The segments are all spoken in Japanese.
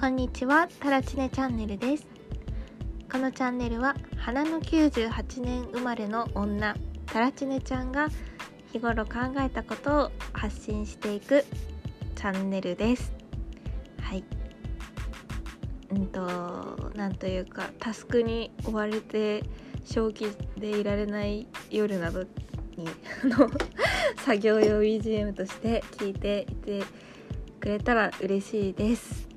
こんにちは、タラチネチャンネルです。このチャンネルは花の98年生まれの女、タラチネちゃんが日頃考えたことを発信していくチャンネルです。はい。うんと、なんというか、タスクに追われて正気でいられない夜などに あの作業用 BGM として聞いていてくれたら嬉しいです。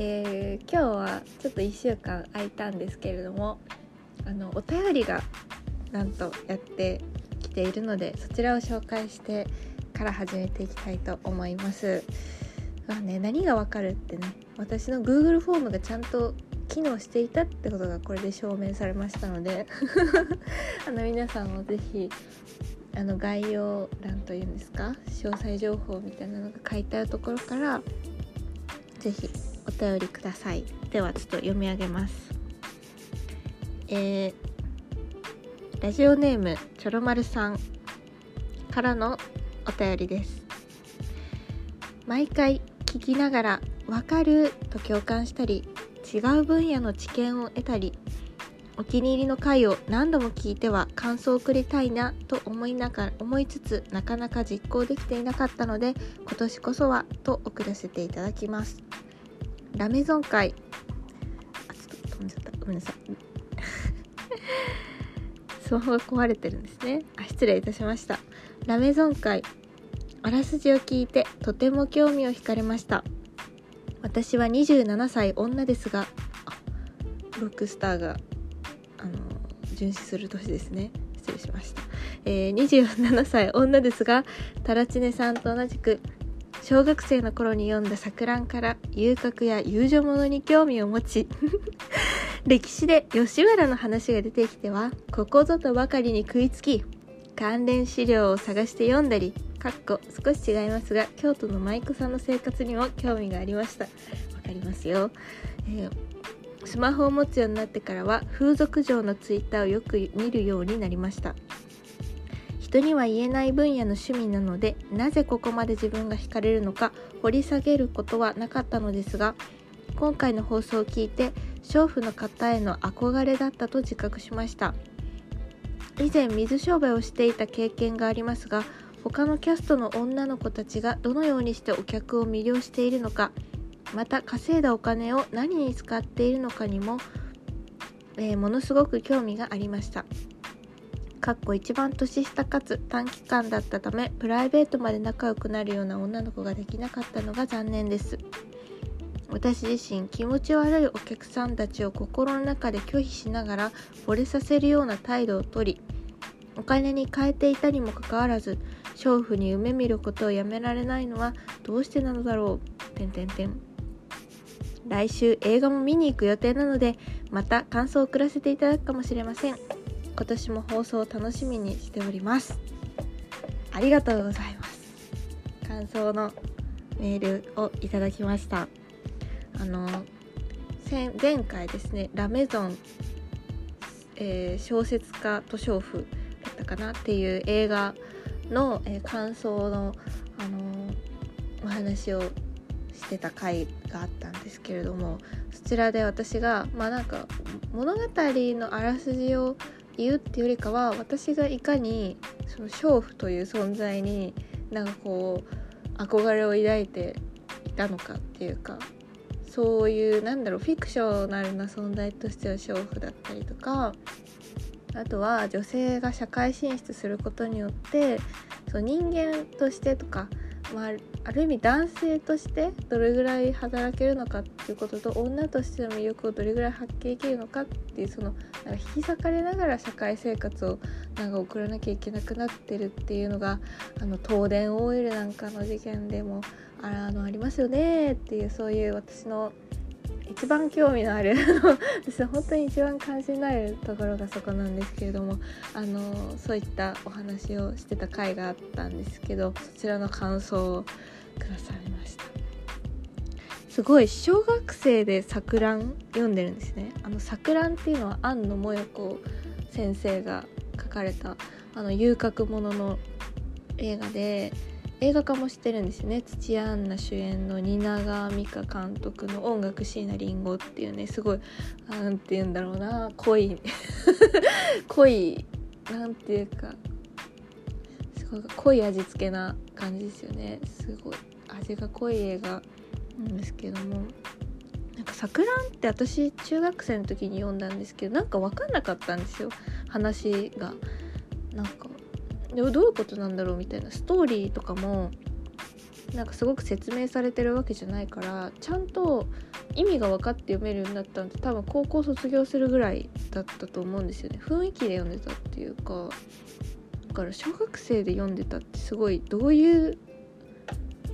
えー今日はちょっと1週間空いたんですけれどもあのお便りがなんとやってきているのでそちらを紹介してから始めていきたいと思います。まあね、何がわかるってね私の Google フォームがちゃんと機能していたってことがこれで証明されましたので あの皆さんもぜひあの概要欄というんですか詳細情報みたいなのが書いてあるところからぜひお便りください。ではちょっと読み上げます。えー、ラジオネームちょろまるさんからのお便りです。毎回聞きながら「わかる」と共感したり違う分野の知見を得たりお気に入りの回を何度も聞いては感想をくれたいなと思いながら思いつつなかなか実行できていなかったので今年こそはと送らせていただきます。ラメゾン会。あちょっと飛んじゃった。ごめんなさい。スマホが壊れてるんですね。あ失礼いたしました。ラメゾン会。あらすじを聞いてとても興味を惹かれました。私は27歳女ですがロックスターがあの巡視する年ですね。失礼しました、えー27歳女ですがタラチネさんと同じく小学生の頃に読んだ錯乱から遊郭や遊女物に興味を持ち 歴史で吉原の話が出てきてはここぞとばかりに食いつき関連資料を探して読んだりかっこ少し違いますが京都の舞妓さんの生活にも興味がありました。わかりますよ、えースマホを持つようになってからは風俗嬢のツイッターをよく見るようになりました。人には言えない分野の趣味なのでなぜここまで自分が惹かれるのか掘り下げることはなかったのですが今回の放送を聞いて娼婦の方への憧れだったと自覚しました以前水商売をしていた経験がありますが他のキャストの女の子たちがどのようにしてお客を魅了しているのかまた稼いだお金を何に使っているのかにも、えーものすごく興味がありました。かっこ一番年下かつ短期間だったためプライベートまで仲良くなるような女の子ができなかったのが残念です。私自身気持ち悪いお客さんたちを心の中で拒否しながら惚れさせるような態度をとりお金に変えていたにもかかわらず娼婦に夢見ることをやめられないのはどうしてなのだろうてんてんてん。来週映画も見に行く予定なのでまた感想を送らせていただくかもしれません。今年も放送を楽しみにしております。ありがとうございます。感想のメールをいただきました。あの前回ですねラメゾン、えー小説家と娼婦だったかなっていう映画の、えー感想の、あのーお話をしてた回があったんですけれどもそちらで私がまあなんか物語のあらすじを言うっていうよりかは私がいかにその娼婦という存在になんかこう憧れを抱いていたのかっていうかそういうなんだろうフィクショナルな存在としては娼婦だったりとかあとは女性が社会進出することによってそう人間としてとか、まあ、ある意味男性としてどれぐらい働けるのかっていうことと女としての魅力をどれぐらい発揮できるのかっていうそのなんか引き裂かれながら社会生活をなんか送らなきゃいけなくなってるっていうのがあの東電オイルなんかの事件でもあらあのありますよねっていうそういう私の一番興味のある 私は本当に一番関心のあるところがそこなんですけれどもあのそういったお話をしてた回があったんですけどそちらの感想をくださいました。すごい小学生で「錯乱」読んでるんですね。あの錯乱っていうのは庵野もよこ先生が書かれたあの遊郭ものの映画で映画化もしてるんですよね。土屋アンナ主演の蜷川美香監督の「音楽椎名林檎」っていうねすごい何て言うんだろうな。濃い 濃いなんていうかすごい濃い味付けな感じですよね。すごい。味が濃い映画なんですけども。なんか「錯乱」って私中学生の時に読んだんですけどなんか分かんなかったんですよ。話が。なんかでもどういうことなんだろうみたいな。ストーリーとかもなんかすごく説明されてるわけじゃないからちゃんと意味が分かって読めるようになったんで多分高校卒業するぐらいだったと思うんですよね。雰囲気で読んでたっていうか。から小学生で読んでたってすごいどういう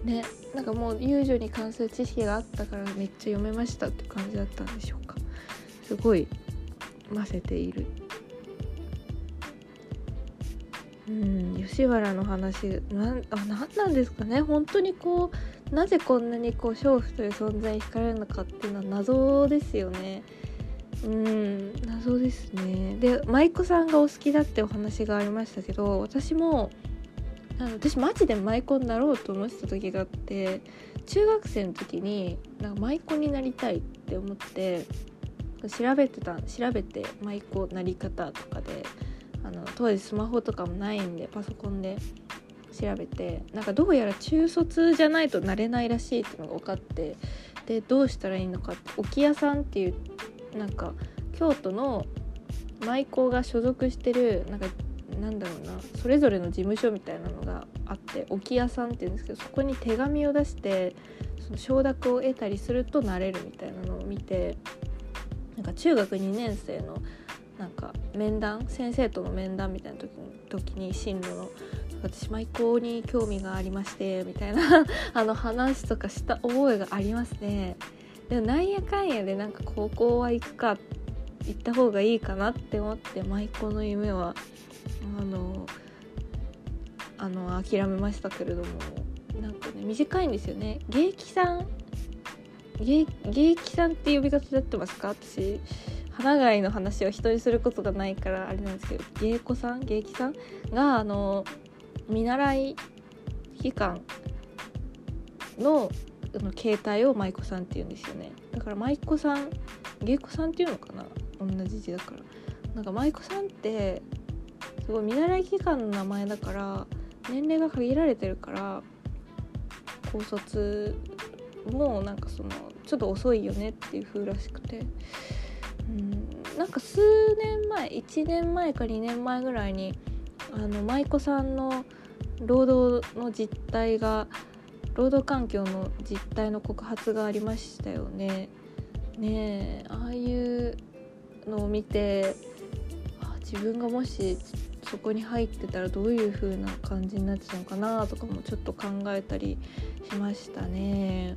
ねなんかもう遊女に関する知識があったからめっちゃ読めましたって感じだったんでしょうか。すごいませている。うん吉原の話なんあ何なんですかね。本当にこうなぜこんなにこう娼婦という存在に惹かれるのかっていうのは謎ですよね。うん謎ですね。で舞妓さんがお好きだってお話がありましたけど私もあの私マジで舞妓になろうと思ってた時があって中学生の時になんか舞妓になりたいって思って調べてた調べて舞妓なり方とかであの当時スマホとかもないんでパソコンで調べてなんかどうやら中卒じゃないとなれないらしいっていうのが分かってでどうしたらいいのかって置屋さんっていうなんか京都の舞妓が所属してるなんかなんだろうなそれぞれの事務所みたいなのがあって置屋さんっていうんですけどそこに手紙を出してその承諾を得たりするとなれるみたいなのを見てなんか中学2年生のなんか面談先生との面談みたいな時に時に進路の私舞妓に興味がありましてみたいなあの話とかした覚えがありますね。でもなんやかんやでなんか高校は行くか行った方がいいかなって思って舞妓の夢はあのあの諦めましたけれどもなんかね短いんですよね。芸妓さん芸妓さんって呼び方でやってますか？私花街の話を人にすることがないからあれなんですけど芸妓さん芸妓さんがあの見習い期間のの携帯を舞妓さんって言うんですよね。だから舞妓さん芸妓さんっていうのかな。同じ字だから。なんか舞妓さんってすごい見習い期間の名前だから年齢が限られてるから高卒もなんかそのちょっと遅いよねっていう風らしくて。うんなんか数年前1年前か2年前ぐらいにあの舞妓さんの労働の実態が労働環境の実態の告発がありましたよね。ねえああいうのを見てあ自分がもしそこに入ってたらどういう風な感じになってたのかなとかもちょっと考えたりしましたね。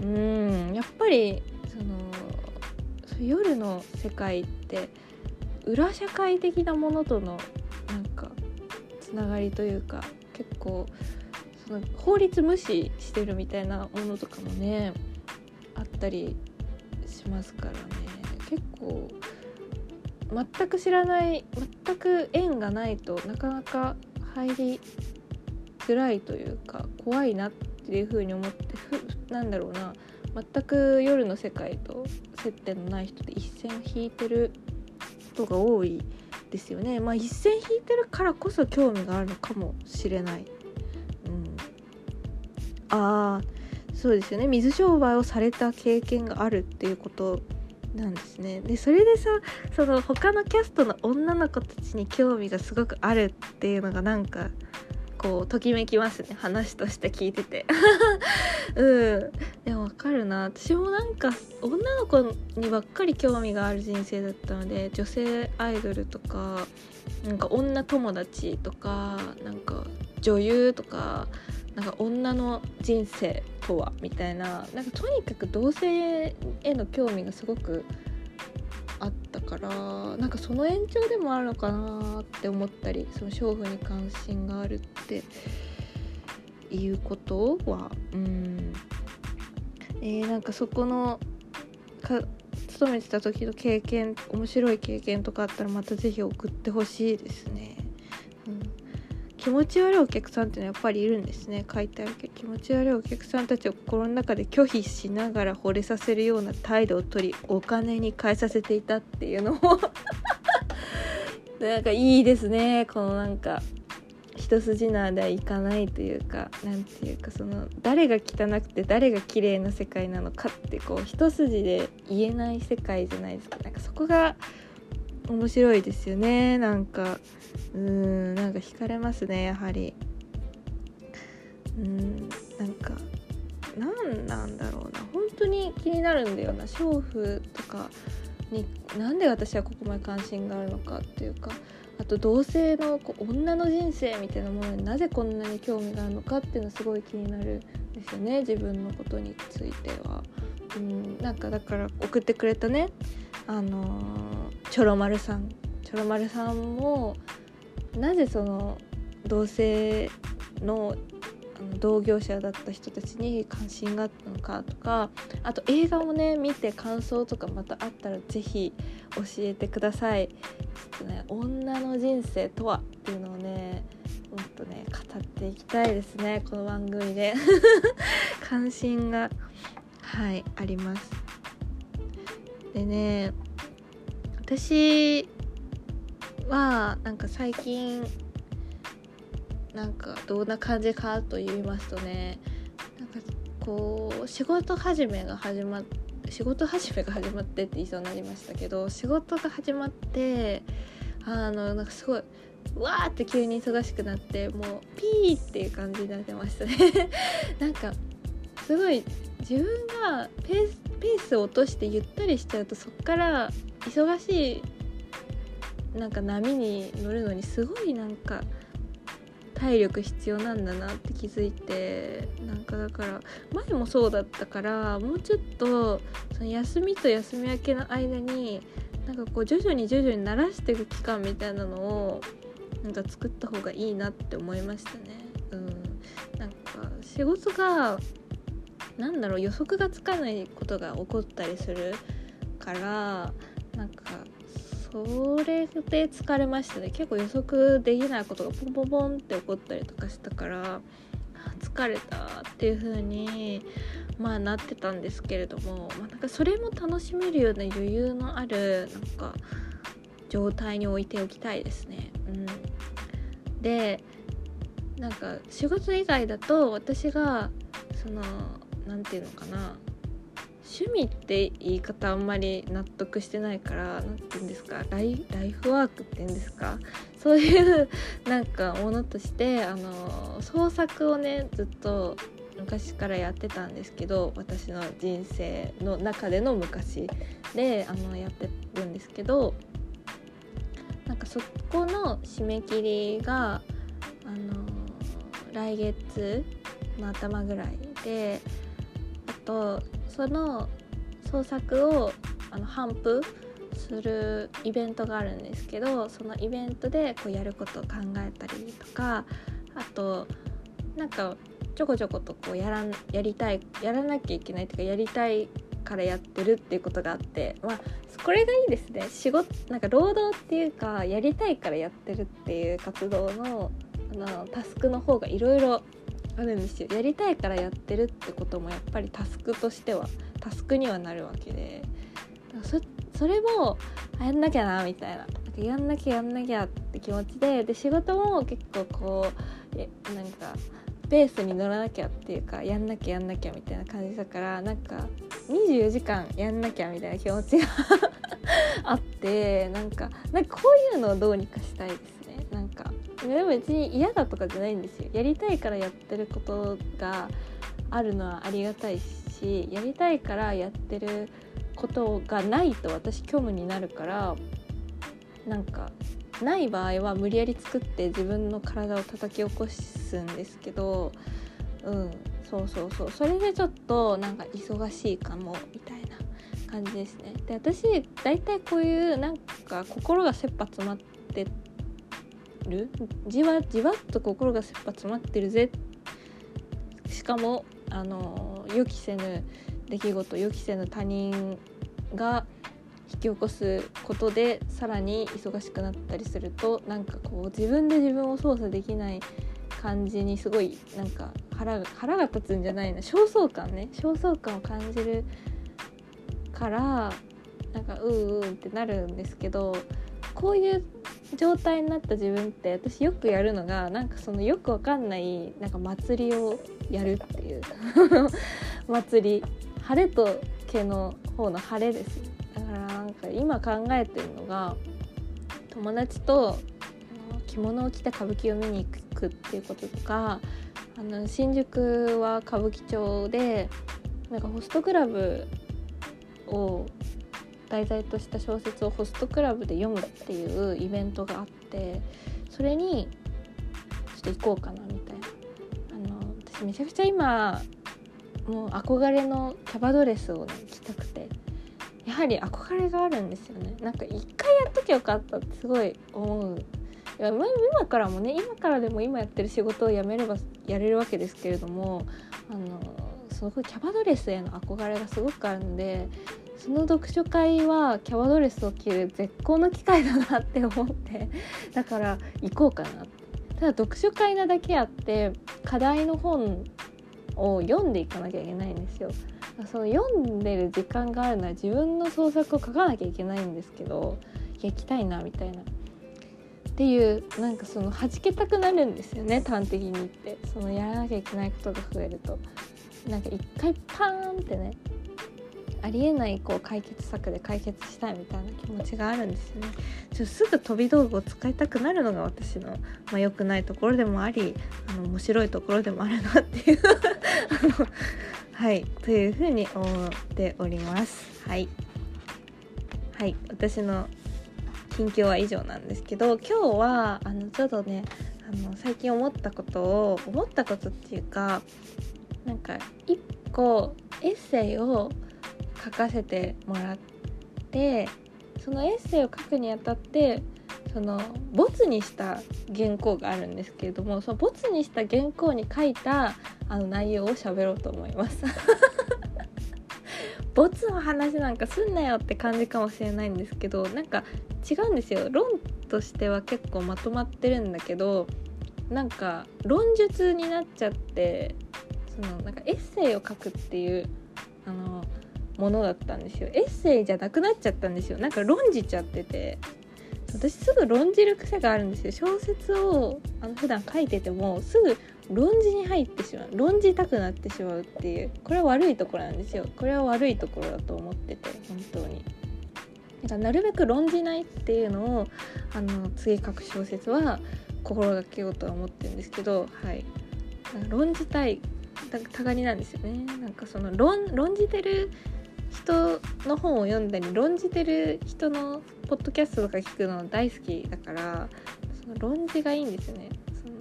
うんやっぱりその夜の世界って裏社会的なものとのなんかつながりというか結構法律無視してるみたいなものとかもねあったりしますからね結構全く知らない全く縁がないとなかなか入りづらいというか怖いなっていうふうに思ってふなんだろうな全く夜の世界と接点のない人で一線引いてることが多いですよね。まあ一線引いてるからこそ興味があるのかもしれない。ああそうですよね。水商売をされた経験があるっていうことなんですね。でそれでさその他のキャストの女の子たちに興味がすごくあるっていうのがなんかこうときめきますね。話として聞いてて。うん。でもわかるな。私もなんか女の子にばっかり興味がある人生だったので女性アイドルとかなんか女友達とかなんか女優とかなんか女の人生とはみたいななんかとにかく同性への興味がすごくあったからなんかその延長でもあるのかなって思ったりその娼婦に関心があるっていうことはうんえー、なんかそこのか勤めてた時の経験面白い経験とかあったらまた是非送ってほしいですね。気持ち悪いお客さんってのはやっぱりいるんですね。書いてあるけ気持ち悪いお客さんたちを心の中で拒否しながら惚れさせるような態度をとりお金に換えさせていたっていうのも。なんかいいですね。このなんか一筋縄ではいかないというか何ていうかその誰が汚くて誰が綺麗な世界なのかってこう一筋で言えない世界じゃないですか。なんかそこが面白いですよね。なんかうんなんか惹かれますねやはり。うんなんか何なんだろうな。本当に気になるんだよな。娼婦とかになんで私はここまで関心があるのかっていうか。あと同性のこう女の人生みたいなものになぜこんなに興味があるのかっていうのはすごい気になるんですよね。自分のことについては。うん、なんかだから送ってくれたね。あのー、チョロ丸さん。チョロ丸さんもなぜその同性の同業者だった人たちに関心があったのかとかあと映画をね見て感想とかまたあったら是非教えてください。ちょっとね女の人生とはっていうのをねもっとね語っていきたいですねこの番組で。関心がはいあります。でね私はなんか最近なんかどんな感じかと言いますとねなんかこう仕事始めが始まっ仕事始めが始まってって言いそうになりましたけど仕事が始まってあのなんかすごいわーって急に忙しくなってもうピーっていう感じになってましたね。なんかすごい自分がペースペースを落としてゆったりしちゃうとそっから忙しいなんか波に乗るのにすごいなんか体力必要なんだなって気づいてなんかだから前もそうだったからもうちょっとその休みと休み明けの間になんかこう徐々に徐々に慣らしていく期間みたいなのをなんか作った方がいいなって思いましたね。うん、なんか仕事がなんだろう予測がつかないことが起こったりするからなんかそれで疲れましたね。結構予測できないことがポンポンポンって起こったりとかしたから疲れたっていう風にまあなってたんですけれども、まあ、なんかそれも楽しめるような余裕のあるなんか状態に置いておきたいですね。うん、でなんか仕事以外だと私がその何て言うのかな。趣味って言い方あんまり納得してないから何て言うんですかライライフワークって言うんですかそういうなんかものとしてあの創作をねずっと昔からやってたんですけど私の人生の中での昔であのやってるんですけどなんかそこの締め切りがあの来月の頭ぐらいであとその創作をあの頒布するイベントがあるんですけどそのイベントでこうやることを考えたりとかあとなんかちょこちょことこうやらやりたいやらなきゃいけないというかやりたいからやってるっていうことがあってまあこれがいいですね。仕事なんか労働っていうかやりたいからやってるっていう活動のあのタスクの方がいろいろあるんですよ。やりたいからやってるってこともやっぱりタスクとしてはタスクにはなるわけで。そそれもあやんなきゃなみたいな。なんかやんなきゃやんなきゃって気持ちでで仕事も結構こうえなんかペースに乗らなきゃっていうかやんなきゃやんなきゃみたいな感じだからなんか24時間やんなきゃみたいな気持ちが あってなんかなんかこういうのをどうにかしたいですね。なんかでも別に嫌だとかじゃないんですよ。やりたいからやってることがあるのはありがたいしやりたいからやってることがないと私虚無になるからなんかない場合は無理やり作って自分の体を叩き起こすんですけどうんそうそうそう。それでちょっとなんか忙しいかもみたいな感じですね。で私大体こういうなんか心が切羽詰まってる？じわじわっと心が切羽詰まってるぜ。しかもあの予期せぬ出来事予期せぬ他人が引き起こすことでさらに忙しくなったりするとなんかこう自分で自分を操作できない感じにすごいなんか腹が腹が立つんじゃないな焦燥感ね。焦燥感を感じるからなんかうううってなるんですけどこういう状態になった自分って私よくやるのがなんかそのよくわかんないなんか祭りをやるっていう 祭り。晴れと毛の方の晴れです。だからなんか今考えてるのが友達と着物を着て歌舞伎を見に行くっていうこととかあの新宿は歌舞伎町でなんかホストクラブを題材とした小説をホストクラブで読むっていうイベントがあってそれにちょっと行こうかなみたいな。あの私めちゃくちゃ今もう憧れのキャバドレスをね着たくてやはり憧れがあるんですよね。なんか一回やっときゃよかった。ってすごい。思ういや今からもね今からでも今やってる仕事を辞めればやれるわけですけれどもあのすごいキャバドレスへの憧れがすごくあるんでその読書会はキャバドレスを着る絶好の機会だなって思ってだから行こうかな。ただ読書会なだけあって課題の本を読んでいかなきゃいけないんですよ。その読んでる時間があるなら自分の創作を書かなきゃいけないんですけど行きたいなみたいな。っていうなんかその弾けたくなるんですよね端的に言って。そのやらなきゃいけないことが増えると。なんか一回パーンってねありえないこう解決策で解決したいみたいな気持ちがあるんですよね。ちょすぐ飛び道具を使いたくなるのが私の、まあ、良くないところでもありあの面白いところでもあるなっていう。はいというふうに思っております。はい。はい私の近況は以上なんですけど今日はあのちょっとねあの最近思ったことを思ったことっていうかなんか一個エッセイを書かせてもらってそのエッセイを書くにあたってそのボツにした原稿があるんですけれどもそのボツにした原稿に書いたあの内容を喋ろうと思います。ボツの話なんかすんなよって感じかもしれないんですけどなんか違うんですよ論としては結構まとまってるんだけどなんか論述になっちゃってそのなんかエッセイを書くっていうあのものだったんですよ。エッセイじゃなくなっちゃったんですよ。なんか論じちゃってて。私すぐ論じる癖があるんですよ。小説をあの普段書いててもすぐ論じに入ってしまう。論じたくなってしまうっていう。これは悪いところなんですよ。これは悪いところだと思ってて。本当に。だからなるべく論じないっていうのをあの次書く小説は心がけようとは思ってるんですけどはい。論じたいたがりなんですよね。なんかその論論じてる人の本を読んだり論じてる人のポッドキャストとか聞くの大好きだからその論じがいいんですよね。その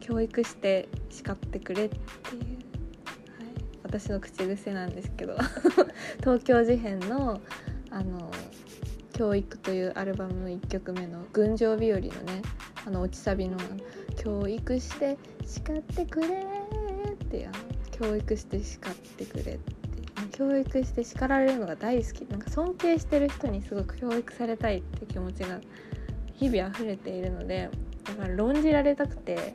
教育して叱ってくれっていう、はい、私の口癖なんですけど。東京事変のあの教育というアルバムの1曲目の「群青日和」のねあの落ちサビの「教育して叱ってくれ」っていう教育して叱ってくれって。教育して叱られるのが大好き。なんか尊敬してる人にすごく教育されたいって気持ちが日々溢れているのでだから論じられたくて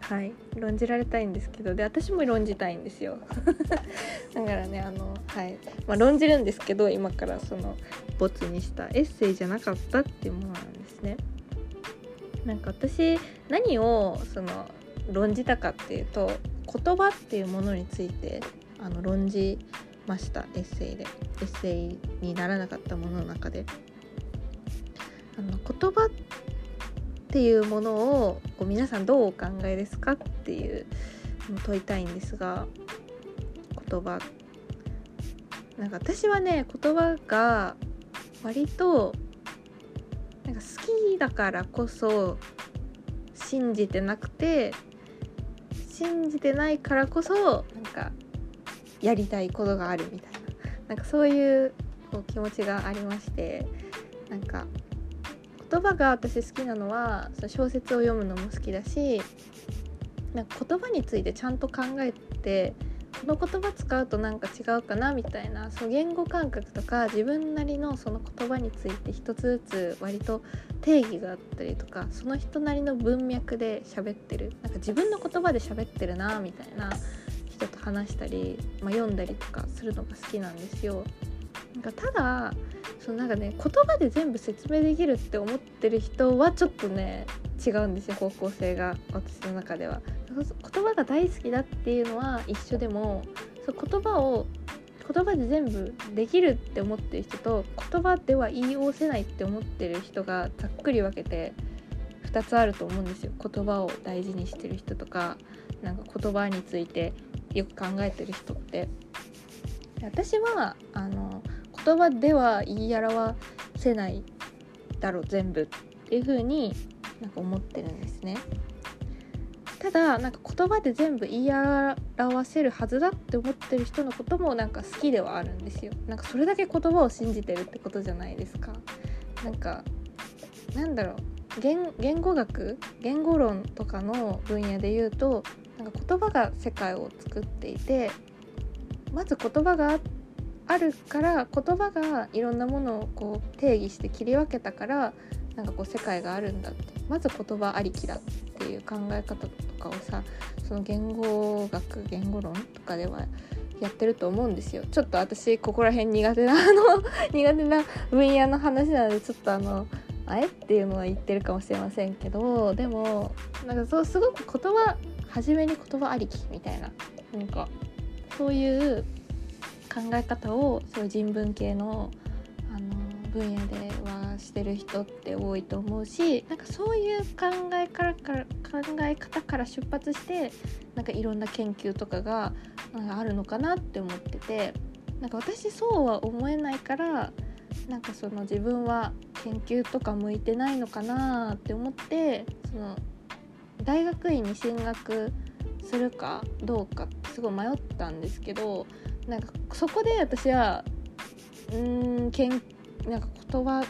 はい。論じられたいんですけどで私も論じたいんですよ。だからねあのはい。まあ論じるんですけど今からそのボツにしたエッセイじゃなかったっていうものなんですね。なんか私何をその論じたかっていうと言葉っていうものについてあの論じました。エッセイで。エッセイにならなかったものの中で。あの言葉っていうものをこう皆さんどうお考えですかっていうのを問いたいんですが言葉。なんか私はね言葉が割となんか好きだからこそ信じてなくて信じてないからこそなんかやりたいことがあるみたいな。なんかそういうこう気持ちがありましてなんか言葉が私好きなのはその小説を読むのも好きだしなんか言葉についてちゃんと考えてこの言葉使うとなんか違うかなみたいなその言語感覚とか自分なりのその言葉について一つずつ割と定義があったりとかその人なりの文脈で喋ってる。なんか自分の言葉で喋ってるなみたいな人と話したり、まあ、読んだりとかするのが好きなんですよ。なんかただそのなんかね言葉で全部説明できるって思ってる人はちょっとね違うんですよ方向性が私の中では。言葉が大好きだっていうのは一緒でもそ言葉を言葉で全部できるって思ってる人と言葉では言いおせないって思ってる人がざっくり分けて2つあると思うんですよ言葉を大事にしてる人とかなんか言葉についてよく考えてる人って私はあの言葉では言い表せないだろう全部っていう風になんか思ってるんですね。ただなんか言葉で全部言い表せるはずだって思ってる人のこともなんか好きではあるんですよ。なんかそれだけ言葉を信じてるってことじゃないですか。なんかなんだろう言言語学？言語論とかの分野で言うとなんか言葉が世界を作っていてまず言葉があるから言葉がいろんなものをこう定義して切り分けたからなんかこう世界があるんだって。まず言葉ありきだっていう考え方とかをさその言語学言語論とかではやってると思うんですよ。ちょっと私ここら辺苦手なあの 苦手な分野の話なのでちょっとあのあえっていうのは言ってるかもしれませんけどでもなんかそうすごく言葉初めに言葉ありきみたいななんかそういう考え方をそういう人文系のあの分野ではしてる人って多いと思うしなんかそういう考えからから考え方から出発してなんかいろんな研究とかがなんかあるのかなって思っててなんか私そうは思えないからなんかその自分は研究とか向いてないのかなって思ってその大学院に進学するかどうかすごい迷ったんですけどなんかそこで私はうんけんなんか言葉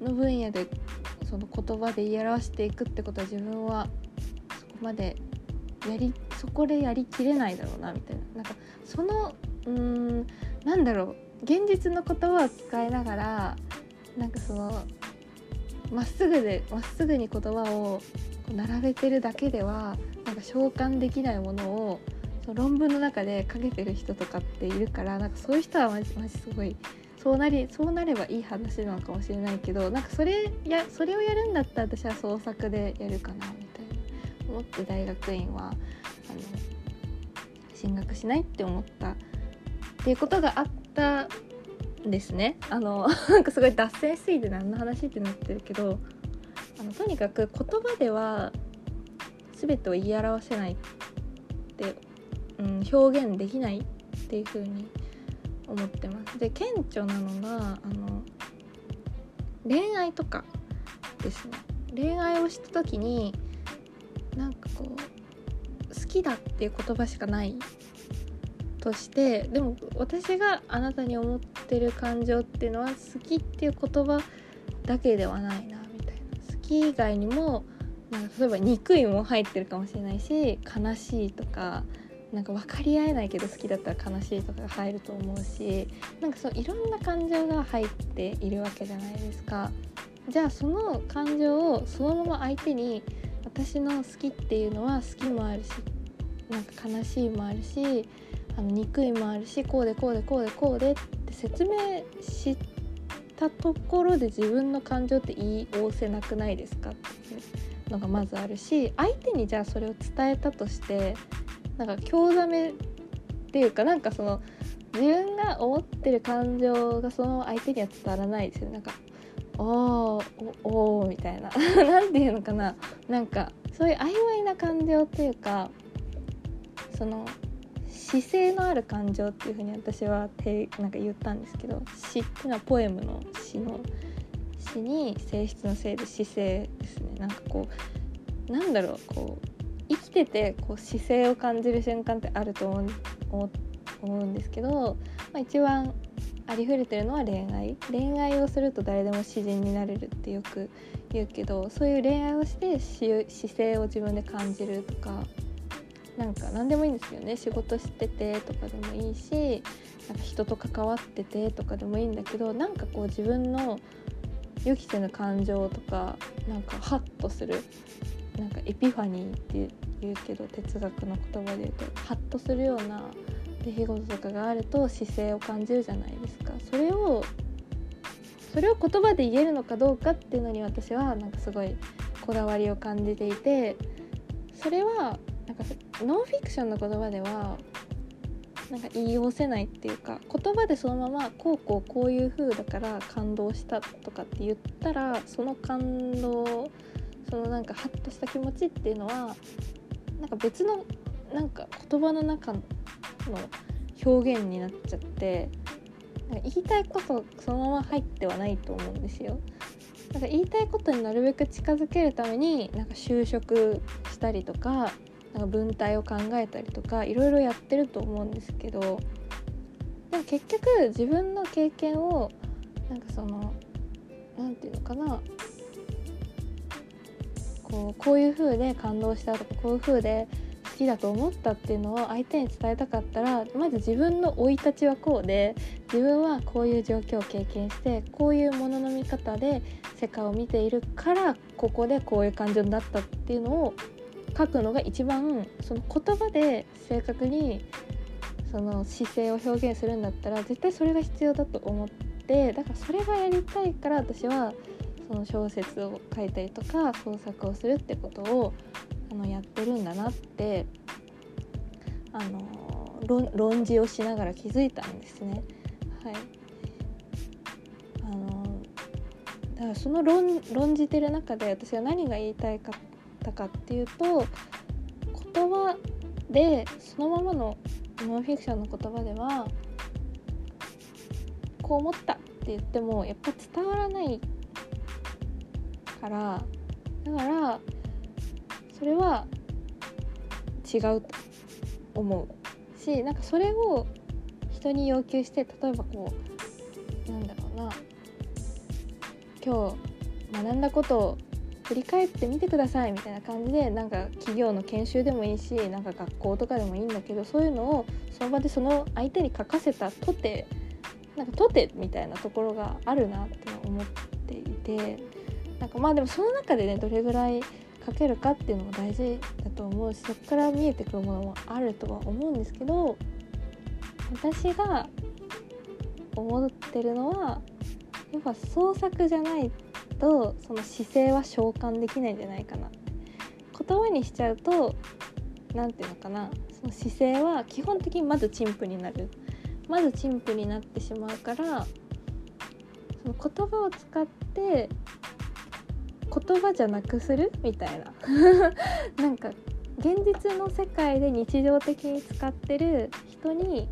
の分野でその言葉で言い表していくってことは自分はそこまでやりそこでやりきれないだろうなみたいな。なんかそのうんなんだろう現実の言葉を使いながらなんかそのまっすぐでまっすぐに言葉を並べてるだけではなんか召喚できないものをその論文の中で書けてる人とかっているからなんかそういう人はマジマジすごいそうなりそうなればいい話なのかもしれないけどなんかそれやそれをやるんだったら私は創作でやるかなみたいな思って大学院はあの進学しないって思ったっていうことがあったんですね。あの なんかすごい脱線しすぎて何の話ってなってるけどあのとにかく言葉では全てを言い表せないって、うん、表現できないっていう風に思ってます。で顕著なのがあの恋愛とかですね。恋愛をした時になんかこう好きだっていう言葉しかないとしてでも私があなたに思ってる感情っていうのは好きっていう言葉だけではないな。き以外にもなんか例えば憎いも入ってるかもしれないし悲しいとかなんか分かり合えないけど好きだったら悲しいとかが入ると思うしなんかそういろんな感情が入っているわけじゃないですか。じゃあその感情をそのまま相手に私の好きっていうのは好きもあるしなんか悲しいもあるしあの憎いもあるしこうでこうでこうでこうでって説明したところで自分の感情って言いおせなくないですかっていうのがまずあるし相手にじゃあそれを伝えたとしてなんか興ざめっていうかなんかその自分が思ってる感情がその相手には伝わらないですよなんかおーおおみたいな。何て言うのかな。なんかそういう曖昧な感情っていうかその姿勢のある感情っていう風に私はてなんか言ったんですけど詩っていうのはポエムの詩の詩に性質のせいで姿勢ですね。なんかこうなんだろうこう生きててこう姿勢を感じる瞬間ってあると思う思うんですけど、まあ、一番ありふれてるのは恋愛。恋愛をすると誰でも自然になれるってよく言うけどそういう恋愛をして姿勢を自分で感じるとかなんか何でもいいんですよね。仕事しててとかでもいいしなんか人と関わっててとかでもいいんだけどなんかこう自分の予期せぬ感情とかなんかハッとするなんかエピファニーって言うけど哲学の言葉で言うとハッとするような出来事とかがあると姿勢を感じるじゃないですか。それをそれを言葉で言えるのかどうかっていうのに私はなんかすごいこだわりを感じていてそれはなんかノンフィクションの言葉ではなんか言い寄せないっていうか言葉でそのままこうこうこういう風だから感動したとかって言ったらその感動そのなんかハッとした気持ちっていうのはなんか別のなんか言葉の中の表現になっちゃってなんか言いたいことそのまま入ってはないと思うんですよ。なんか言いたいことになるべく近づけるためになんか就職したりとかなんか文体を考えたりとかいろいろやってると思うんですけどでも結局自分の経験をなんかその何て言うのかなこうこういう風で感動したとかこういう風で好きだと思ったっていうのを相手に伝えたかったらまず自分の生い立ちはこうで自分はこういう状況を経験してこういうものの見方で世界を見ているからここでこういう感情になったっていうのを書くのが一番その言葉で正確にその姿勢を表現するんだったら絶対それが必要だと思ってだからそれがやりたいから私はその小説を書いたりとか創作をするってことをあのやってるんだなってあの論じをしながら気づいたんですね。はいあのだからその論論じてる中で私は何が言いたいかったかっていうと言葉でそのままのノンフィクションの言葉ではこう思ったって言ってもやっぱ伝わらないからだからそれは違うと思う。しなんかそれを人に要求して例えばこうなんだろうな今日学んだことを振り返ってみてくださいみたいな感じでなんか企業の研修でもいいしなんか学校とかでもいいんだけどそういうのをその場でその相手に書かせたとてなんかとてみたいなところがあるなって思っていてなんかまあでもその中でねどれぐらい書けるかっていうのも大事だと思うしそこから見えてくるものもあるとは思うんですけど私が思ってるのはやっぱ創作じゃないとその姿勢は召喚できないんじゃないかな。言葉にしちゃうと何て言うのかな。その姿勢は基本的にまず陳腐になる。まず陳腐になってしまうからその言葉を使って言葉じゃなくするみたいな。なんか現実の世界で日常的に使ってる人に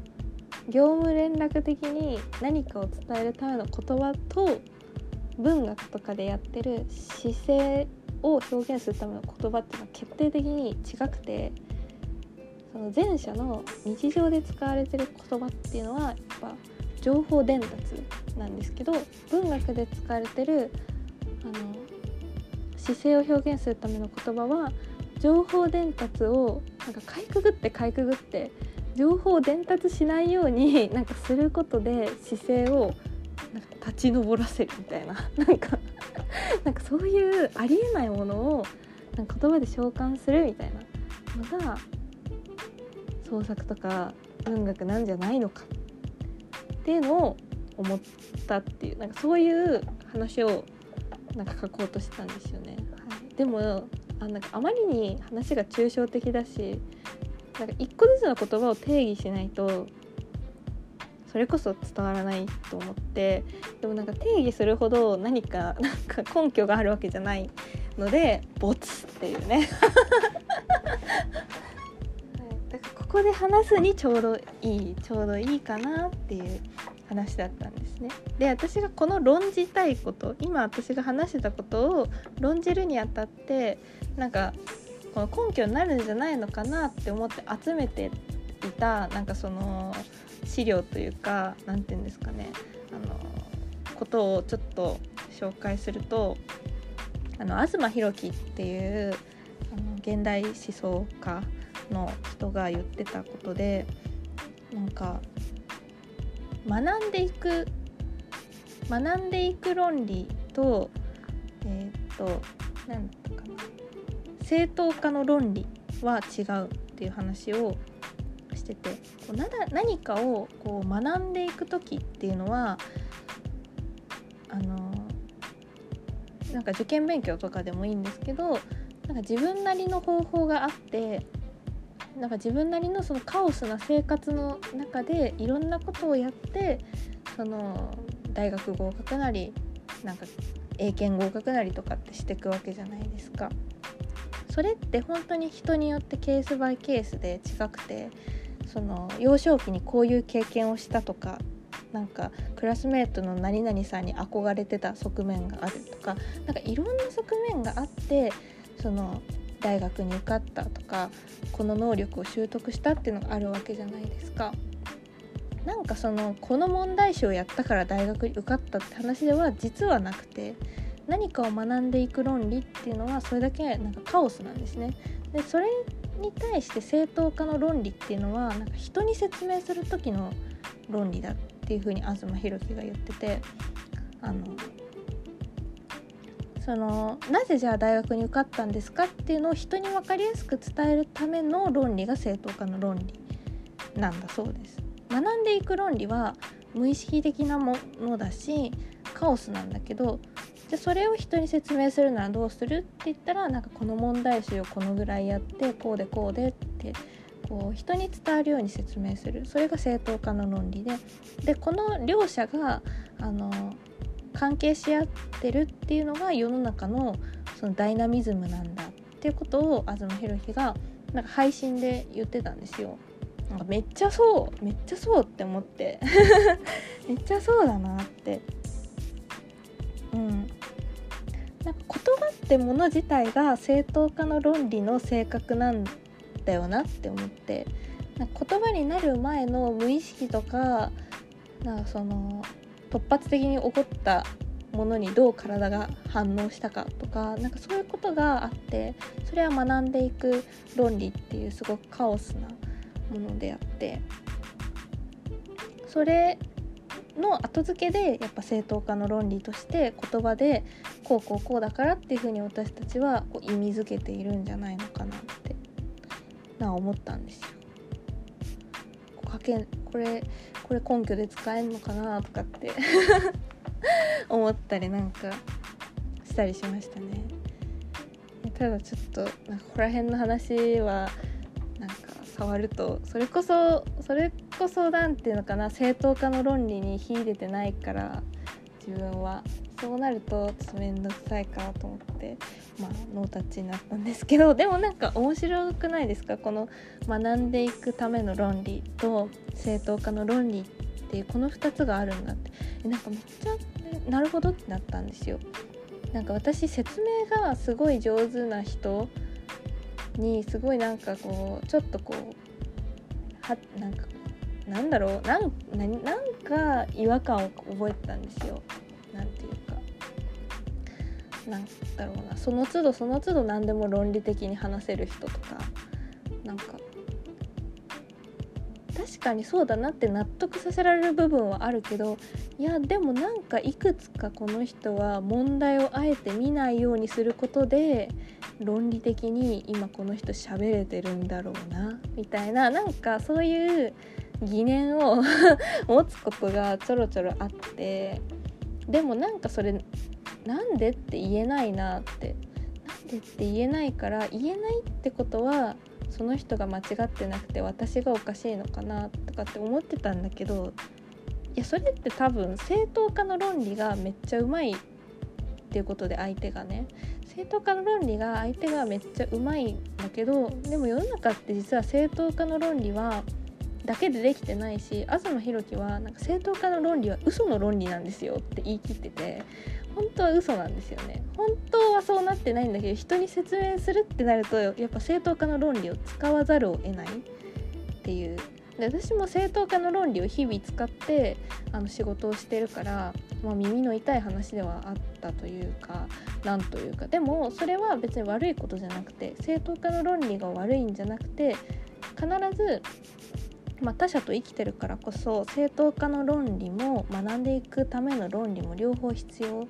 業務連絡的に何かを伝えるための言葉と文学とかでやってる姿勢を表現するための言葉っていうのは決定的に違くてその前者の日常で使われてる言葉っていうのはやっぱ情報伝達なんですけど文学で使われてるあの姿勢を表現するための言葉は情報伝達をなんかかいくぐってかいくぐって情報を伝達しないようになんかすることで姿勢をなんか立ち上らせるみたいな なんかなんかそういうありえないものをなんか言葉で召喚するみたいなのが創作とか文学なんじゃないのかっていうのを思ったっていうなんかそういう話をなんか書こうとしてたんですよね。はい、でもあなんかあまりに話が抽象的だしなんか一個ずつの言葉を定義しないとそれこそ伝わらないと思ってでもなんか定義するほど何かなんか根拠があるわけじゃないのでボツっていうねだからここで話すにちょうどいいちょうどいいかなっていう話だったんですね。で私がこの論じたいこと今私が話してたことを論じるにあたってなんかこの根拠になるんじゃないのかなって思って集めていたなんかその資料というか何て言うんですかねあのことをちょっと紹介するとあの東博樹っていうあの現代思想家の人が言ってたことでなんか学んでいく学んでいく論理とえっ、と何だったかな正当化の論理は違うっていう話をしててこう何かをこう学んでいく時っていうのはあのなんか受験勉強とかでもいいんですけどなんか自分なりの方法があってなんか自分なりのそのカオスな生活の中でいろんなことをやってその大学合格なりなんか英検合格なりとかってしていくわけじゃないですか。それって本当に人によってケースバイケースで違くてその幼少期にこういう経験をしたとかなんかクラスメートの何々さんに憧れてた側面があるとかなんかいろんな側面があってその大学に受かったとかこの能力を習得したっていうのがあるわけじゃないですか。なんかそのこの問題集をやったから大学に受かったって話では実はなくて何かを学んでいく論理っていうのはそれだけなんかカオスなんですね。でそれに対して正当化の論理っていうのはなんか人に説明する時の論理だっていうふうに東博樹が言っててあのそのなぜじゃあ大学に受かったんですかっていうのを人に分かりやすく伝えるための論理が正当化の論理なんだそうです。学んでいく論理は無意識的なものだしカオスなんだけどじゃそれを人に説明するならどうするって言ったらなんかこの問題集をこのぐらいやってこうでこうでってこう人に伝わるように説明する。それが正当化の論理で。でこの両者があの関係し合ってるっていうのが世の中のそのダイナミズムなんだっていうことを東博樹がなんか配信で言ってたんですよ。なんかめっちゃそうめっちゃそうって思って。めっちゃそうだなって。うん。なんか言葉ってもの自体が正当化の論理の性格なんだよなって思ってなんか言葉になる前の無意識とかなんかその突発的に起こったものにどう体が反応したかとかなんかそういうことがあってそれは学んでいく論理っていうすごくカオスなものであってそれの後付けでやっぱ正当化の論理として言葉でこうこうこうだからっていうふうに私たちはこう意味づけているんじゃないのかなってな思ったんですよ。かけこれこれ根拠で使えんのかなとかって 思ったりなんかしたりしましたね。ただちょっとなんかここら辺の話は触るとそれこそそれこそ何ていうのかな正当化の論理に秀でてないから自分は。そうなるとちょっと面倒くさいかなと思ってまあノータッチになったんですけど でもなんか面白くないですか？この学んでいくための論理と正当化の論理っていうこの2つがあるんだって。なんかめっちゃ、なるほどってなったんですよ。なんか私説明がすごい上手な人にすごいなんかこうちょっとこうはなんかなんだろうなんなんか違和感を覚えてたんですよ。なんていうかなんだろうなその都度その都度何でも論理的に話せる人とかなんか確かにそうだなって納得させられる部分はあるけどいやでもなんかいくつかこの人は問題をあえて見ないようにすることで論理的に今この人喋れてるんだろうなみたいななんかそういう疑念を 持つことがちょろちょろあってでもなんかそれなんでって言えないなってなんでって言えないから言えないってことはその人が間違ってなくて私がおかしいのかなとかって思ってたんだけどいやそれって多分正当化の論理がめっちゃうまいっていうことで相手がね。正当化の論理が相手がめっちゃうまいんだけどでも世の中って実は正当化の論理はだけでできてないし東博樹はなんか正当化の論理は嘘の論理なんですよって言い切ってて本当は嘘なんですよね。本当はそうなってないんだけど人に説明するってなるとやっぱ正当化の論理を使わざるを得ない。っていう。で私も正当化の論理を日々使ってあの仕事をしてるから、まあ、耳の痛い話ではあったというかなんというか。でもそれは別に悪いことじゃなくて正当化の論理が悪いんじゃなくて必ず、まあ、他者と生きてるからこそ正当化の論理も学んでいくための論理も両方必要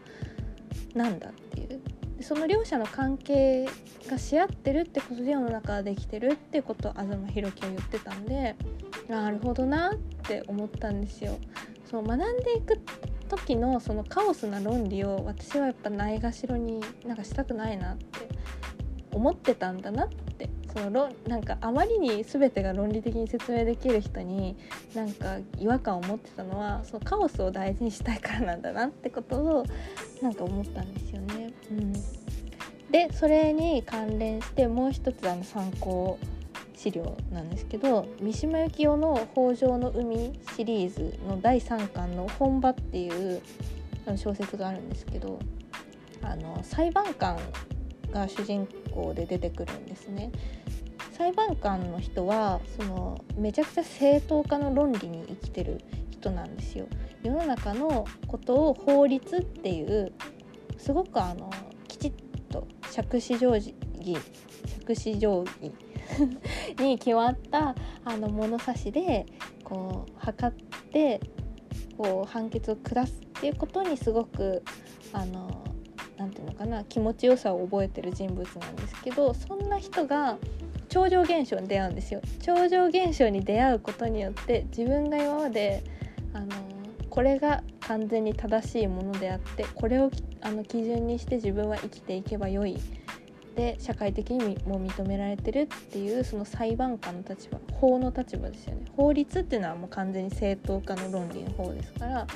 なんだっていうその両者の関係がし合ってるってことで世の中ができてるってことを東博樹は言ってたんでなるほどなって思ったんですよ。そう学んでいく時のそのカオスな論理を私はやっぱないがしろになんかしたくないなって思ってたんだなってそのなんかあまりに全てが論理的に説明できる人になんか違和感を持ってたのはそのカオスを大事にしたいからなんだなってことをなんか思ったんですよね。うん、でそれに関連してもう一つあの参考資料なんですけど三島由紀夫の「北条の海」シリーズの第3巻の「本場」っていう小説があるんですけどあの裁判官が主人公で出てくるんですね。裁判官の人はそのめちゃくちゃ正当化の論理に生きてる人なんですよ。世の中のことを法律っていうすごくあのきちっと杓子定規杓子定規 に決まったあの物差しでこう測ってこう判決を下すっていうことにすごくあの何て言うのかな気持ちよさを覚えてる人物なんですけどそんな人が超常現象に出会うんですよ。超常現象に出会うことによって自分が今まであのこれが完全に正しいものであってこれをあの基準にして自分は生きていけばよいで社会的にも認められてるっていうその裁判官の立場法の立場ですよね法律っていうのはもう完全に正当化の論理の方ですから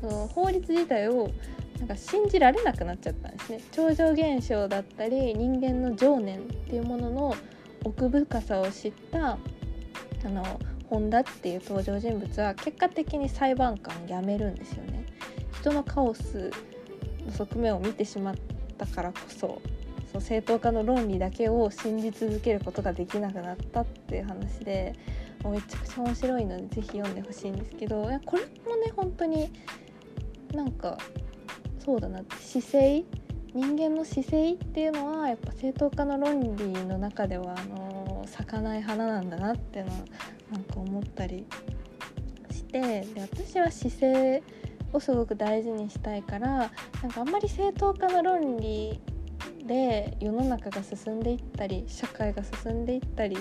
その法律自体をなんか信じられなくなっちゃったんですね。超常現象だったり人間の情念っていうものの奥深さを知ったあの本田っていう登場人物は結果的に裁判官辞めるんですよね。人のカオスの側面を見てしまったからこそその正当化の論理だけを信じ続けることができなくなったっていう話でもうめちゃくちゃ面白いので是非読んでほしいんですけどこれもね本当になんかそうだな。姿勢？人間の姿勢っていうのはやっぱ正当化の論理の中ではあの咲かない花なんだなっていうのはなんか思ったりしてで私は姿勢をすごく大事にしたいからなんかあんまり正当化の論理で世の中が進んでいったり社会が進んでいったり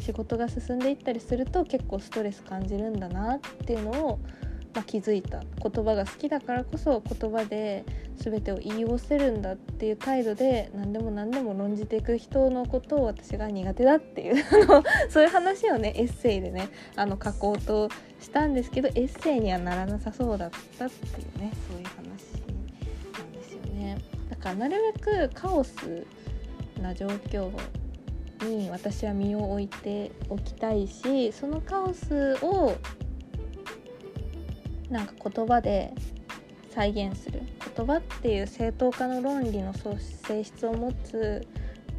仕事が進んでいったりすると結構ストレス感じるんだなっていうのを、まあ、気づいた言葉が好きだからこそ言葉で全てを言い寄せるんだっていう態度で何でも何でも論じていく人のことを私が苦手だっていう そういう話をねエッセイでねあの書こうとしたんですけどエッセイにはならなさそうだったっていうねそういう話なんですよね。だからなるべくカオスな状況に私は身を置いておきたいしそのカオスをなんか言葉で再現する言葉っていう正当化の論理の性質を持つ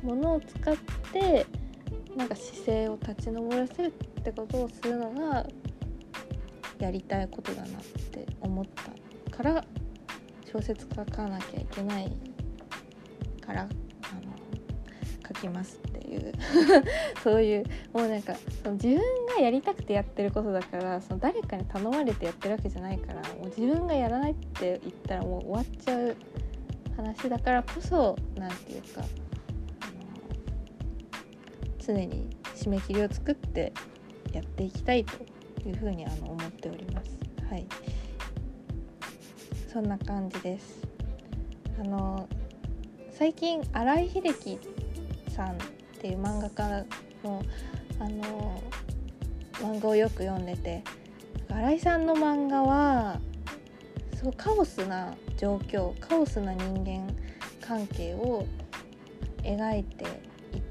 ものを使ってなんか姿勢を立ち上らせるってことをするのがやりたいことだなって思ったから小説書かなきゃいけないからきますっていう。そういうもうなんかその自分がやりたくてやってることだからその誰かに頼まれてやってるわけじゃないからもう自分がやらないって言ったらもう終わっちゃう話だからこそ何て言うか常に締め切りを作ってやっていきたいというふうにあの思っております。はい。そんな感じです。あの最近新井秀樹さんっていう漫画家のあの漫画をよく読んでて新井さんの漫画はすごいカオスな状況カオスな人間関係を描いていっ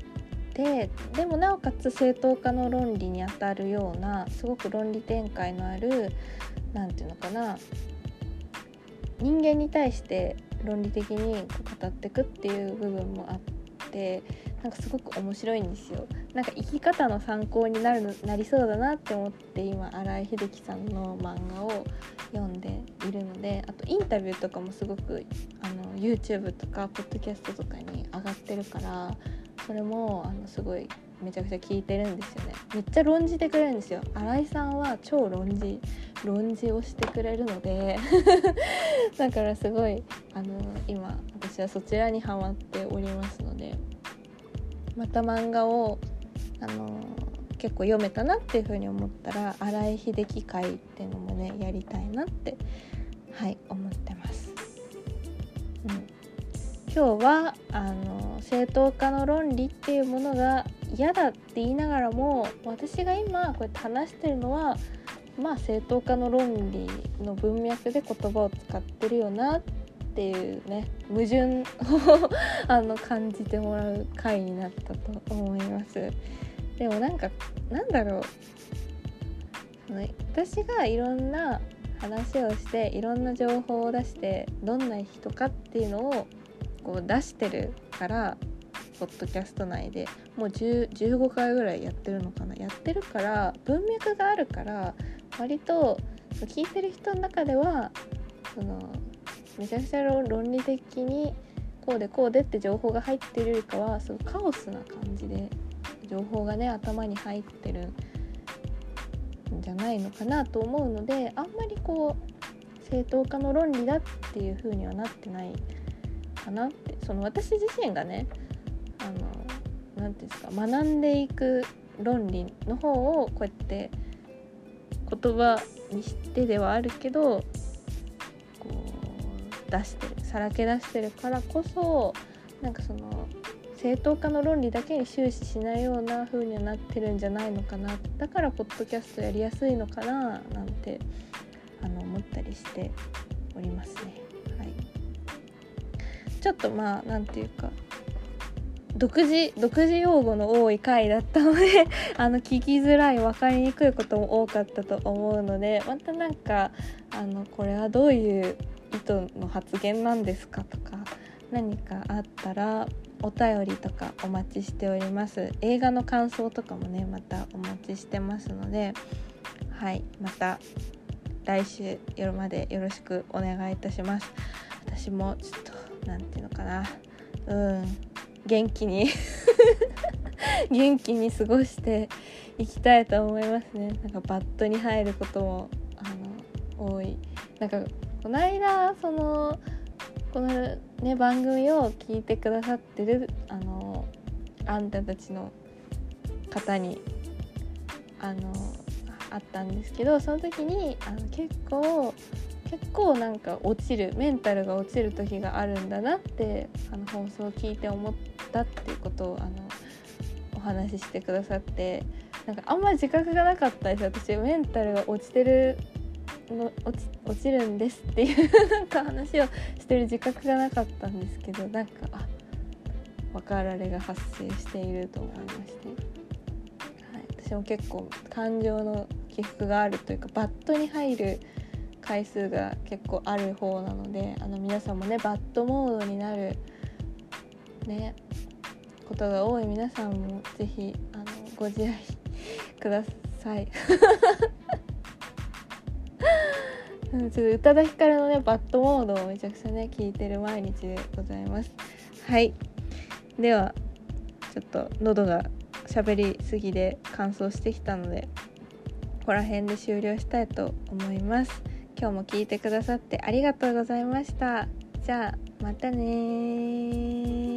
てでもなおかつ正当化の論理にあたるようなすごく論理展開のある何て言うのかな人間に対して論理的に語っていくっていう部分もあってなんかすごく面白いんですよ。なんか生き方の参考になるのなりそうだなって思って今新井秀樹さんの漫画を読んでいるのであとインタビューとかもすごくあの YouTube とかポッドキャストとかに上がってるからそれもあのすごいめちゃくちゃ聞いてるんですよね。めっちゃ論じてくれるんですよ。新井さんは超論じ論じをしてくれるので だからすごいあの今私はそちらにハマっておりますのまた漫画をあの結構読めたなっていう風に思ったら新井秀樹会っていうのもねやりたいなってはい思ってます。うん、今日はあの正当化の論理っていうものが嫌だって言いながらも私が今こうやって話してるのはまあ正当化の論理の文脈で言葉を使ってるよなっていうね矛盾をあの感じてもらう回になったと思います。でもなんかなんだろう。私がいろんな話をしていろんな情報を出してどんな人かっていうのをこう出してるからポッドキャスト内で。もう15回ぐらいやってるのかな。やってるから文脈があるから割と聞いてる人の中ではそのめちゃくちゃ論理的にこうでこうでって情報が入ってるよりかはそのカオスな感じで情報がね頭に入ってるんじゃないのかなと思うのであんまりこう正当化の論理だっていう風にはなってないかなってその私自身がねあの何て言うんですか学んでいく論理の方をこうやって言葉にしてではあるけど出してるさらけ出してるからこそなんかその正当化の論理だけに終始しないような風にはなってるんじゃないのかなだからポッドキャストやりやすいのかななんてあの思ったりしておりますね。はい、ちょっとまあ何て言うか独自独自用語の多い回だったので あの聞きづらい分かりにくいことも多かったと思うのでまたなんかあのこれはどういう意図の発言なんですかとか何かあったらお便りとかお待ちしております。映画の感想とかもねまたお待ちしてますのではいまた来週夜までよろしくお願いいたします。私もちょっと何て言うのかな。うん元気に 元気に過ごしていきたいと思いますね。なんかバットに入ることもあの多い。なんかこの間そのこのね番組を聞いてくださってるあのあんたたちの方にあのあったんですけどその時にあの結構結構なんか落ちるメンタルが落ちる時があるんだなってあの放送を聞いて思ったっていうことをあのお話ししてくださってなんかあんまり自覚がなかったです。私メンタルが落ちてるの落ち落ちるんですっていうなんか話をしてる自覚がなかったんですけどなんかあ分かられが発生していると思いまして、はい、私も結構感情の起伏があるというかバットに入る回数が結構ある方なのであの皆さんもねバットモードになるねことが多い皆さんも是非あのご自愛ください。ちょっと宇多田ヒカルのねバッドモードをめちゃくちゃね聞いてる毎日でございます。はい。ではちょっと喉が喋りすぎで乾燥してきたのでここら辺で終了したいと思います。今日も聞いてくださってありがとうございました。じゃあまたね